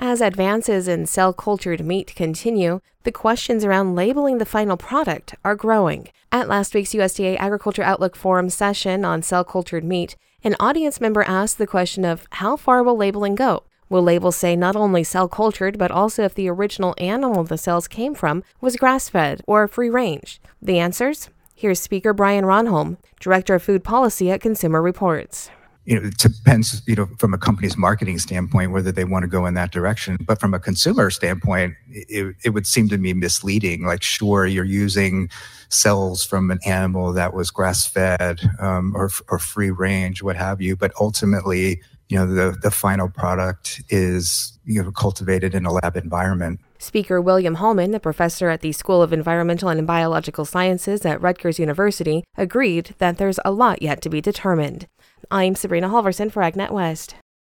As advances in cell cultured meat continue, the questions around labeling the final product are growing. At last week's USDA Agriculture Outlook Forum session on cell cultured meat, an audience member asked the question of how far will labeling go? Will labels say not only cell cultured, but also if the original animal the cells came from was grass fed or free range? The answers? Here's Speaker Brian Ronholm, Director of Food Policy at Consumer Reports you know, it depends, you know, from a company's marketing standpoint, whether they want to go in that direction. But from a consumer standpoint, it, it would seem to me misleading. Like, sure, you're using cells from an animal that was grass fed um, or, or free range, what have you. But ultimately, you know, the, the final product is, you know, cultivated in a lab environment. Speaker William Hallman, a professor at the School of Environmental and Biological Sciences at Rutgers University, agreed that there's a lot yet to be determined. I'm Sabrina Halverson for AgNet West.